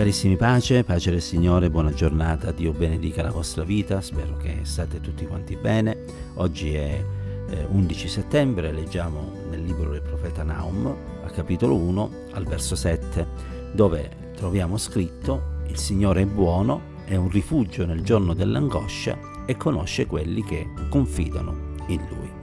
Carissimi pace, pace del Signore, buona giornata, Dio benedica la vostra vita, spero che state tutti quanti bene. Oggi è eh, 11 settembre, leggiamo nel libro del profeta Naum, al capitolo 1, al verso 7, dove troviamo scritto il Signore è buono, è un rifugio nel giorno dell'angoscia e conosce quelli che confidano in Lui.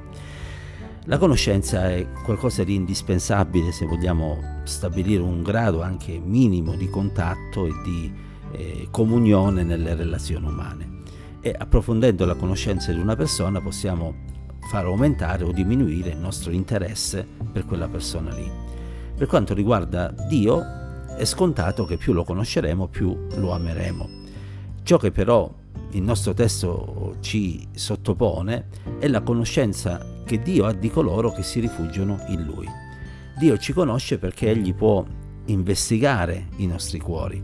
La conoscenza è qualcosa di indispensabile se vogliamo stabilire un grado anche minimo di contatto e di eh, comunione nelle relazioni umane. E approfondendo la conoscenza di una persona possiamo far aumentare o diminuire il nostro interesse per quella persona lì. Per quanto riguarda Dio, è scontato che più lo conosceremo, più lo ameremo. Ciò che però il nostro testo ci sottopone è la conoscenza che Dio ha di coloro che si rifugiano in Lui. Dio ci conosce perché Egli può investigare i nostri cuori.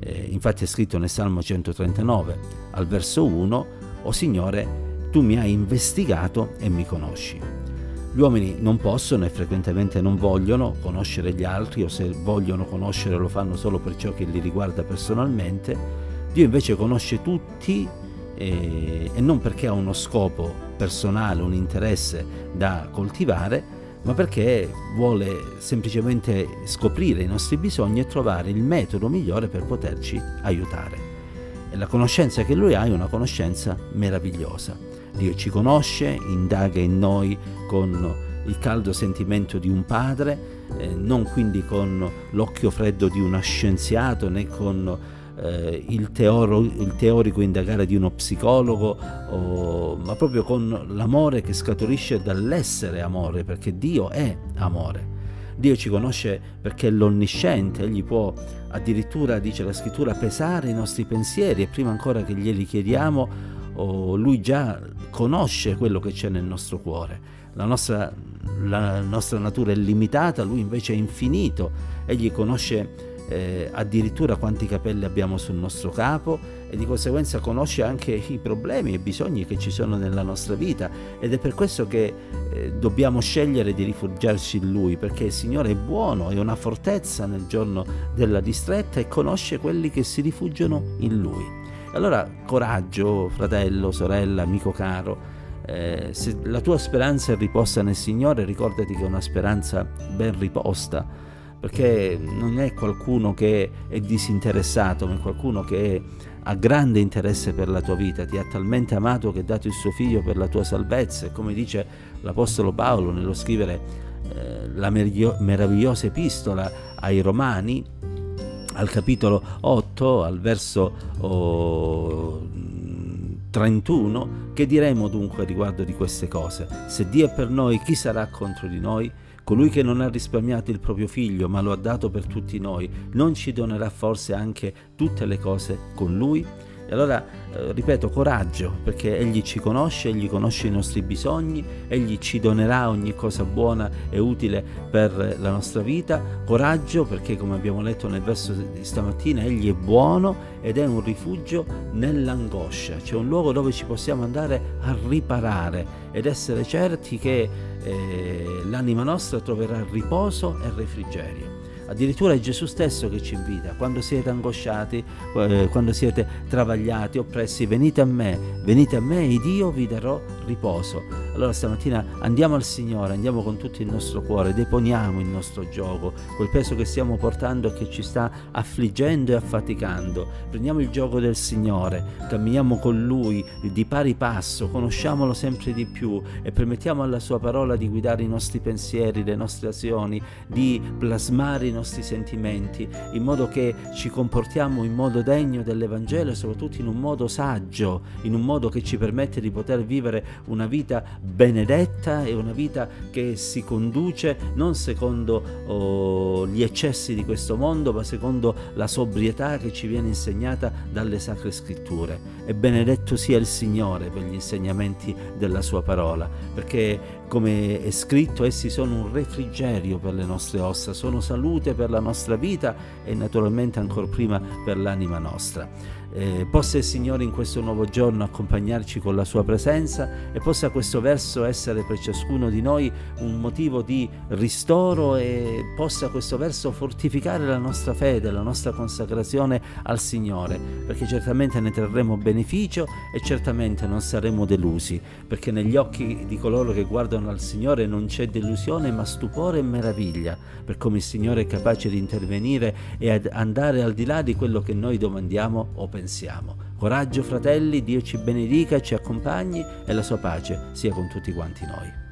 Eh, infatti è scritto nel Salmo 139, al verso 1, O Signore, tu mi hai investigato e mi conosci. Gli uomini non possono e frequentemente non vogliono conoscere gli altri o se vogliono conoscere lo fanno solo per ciò che li riguarda personalmente Dio invece conosce tutti eh, e non perché ha uno scopo personale, un interesse da coltivare, ma perché vuole semplicemente scoprire i nostri bisogni e trovare il metodo migliore per poterci aiutare. E la conoscenza che lui ha è una conoscenza meravigliosa. Dio ci conosce, indaga in noi con il caldo sentimento di un padre, eh, non quindi con l'occhio freddo di uno scienziato né con eh, il, teoro, il, teorico indagare di uno psicologo, o, ma proprio con l'amore che scaturisce dall'essere amore, perché Dio è amore. Dio ci conosce perché è l'onnisciente, Egli può addirittura, dice la scrittura, pesare i nostri pensieri e prima ancora che glieli chiediamo, oh, Lui già conosce quello che c'è nel nostro cuore. La nostra, la nostra natura è limitata, Lui invece è infinito, Egli conosce eh, addirittura quanti capelli abbiamo sul nostro capo e di conseguenza conosce anche i problemi e i bisogni che ci sono nella nostra vita ed è per questo che eh, dobbiamo scegliere di rifugiarci in Lui perché il Signore è buono, è una fortezza nel giorno della distretta e conosce quelli che si rifugiano in Lui. Allora coraggio, fratello, sorella, amico caro, eh, se la tua speranza è riposta nel Signore, ricordati che è una speranza ben riposta perché non è qualcuno che è disinteressato, ma è qualcuno che ha grande interesse per la tua vita, ti ha talmente amato che ha dato il suo figlio per la tua salvezza come dice l'Apostolo Paolo nello scrivere eh, la meravigliosa epistola ai Romani, al capitolo 8, al verso oh, 31, che diremo dunque riguardo di queste cose? Se Dio è per noi, chi sarà contro di noi? Colui che non ha risparmiato il proprio figlio, ma lo ha dato per tutti noi, non ci donerà forse anche tutte le cose con lui? E allora, eh, ripeto, coraggio, perché Egli ci conosce, Egli conosce i nostri bisogni, Egli ci donerà ogni cosa buona e utile per la nostra vita. Coraggio, perché come abbiamo letto nel verso di stamattina, Egli è buono ed è un rifugio nell'angoscia, c'è un luogo dove ci possiamo andare a riparare ed essere certi che eh, l'anima nostra troverà riposo e refrigerio. Addirittura è Gesù stesso che ci invita, quando siete angosciati, eh, quando siete travagliati, oppressi, venite a me, venite a me ed io vi darò riposo. Allora stamattina andiamo al Signore, andiamo con tutto il nostro cuore, deponiamo il nostro gioco, quel peso che stiamo portando e che ci sta affliggendo e affaticando. Prendiamo il gioco del Signore, camminiamo con Lui di pari passo, conosciamolo sempre di più e permettiamo alla Sua parola di guidare i nostri pensieri, le nostre azioni, di plasmare i nostri sentimenti, in modo che ci comportiamo in modo degno dell'Evangelo e soprattutto in un modo saggio, in un modo che ci permette di poter vivere una vita benedetta e una vita che si conduce non secondo oh, gli eccessi di questo mondo, ma secondo la sobrietà che ci viene insegnata dalle sacre scritture. E benedetto sia il Signore per gli insegnamenti della sua parola, perché come è scritto, essi sono un refrigerio per le nostre ossa, sono salute per la nostra vita e naturalmente ancora prima per l'anima nostra. Eh, possa il Signore in questo nuovo giorno accompagnarci con la sua presenza e possa questo verso essere per ciascuno di noi un motivo di ristoro e possa questo verso fortificare la nostra fede, la nostra consacrazione al Signore, perché certamente ne trarremo beneficio e certamente non saremo delusi, perché negli occhi di coloro che guardano al Signore non c'è delusione ma stupore e meraviglia, per come il Signore è capace di intervenire e andare al di là di quello che noi domandiamo o pensiamo. Coraggio fratelli, Dio ci benedica, ci accompagni e la sua pace sia con tutti quanti noi.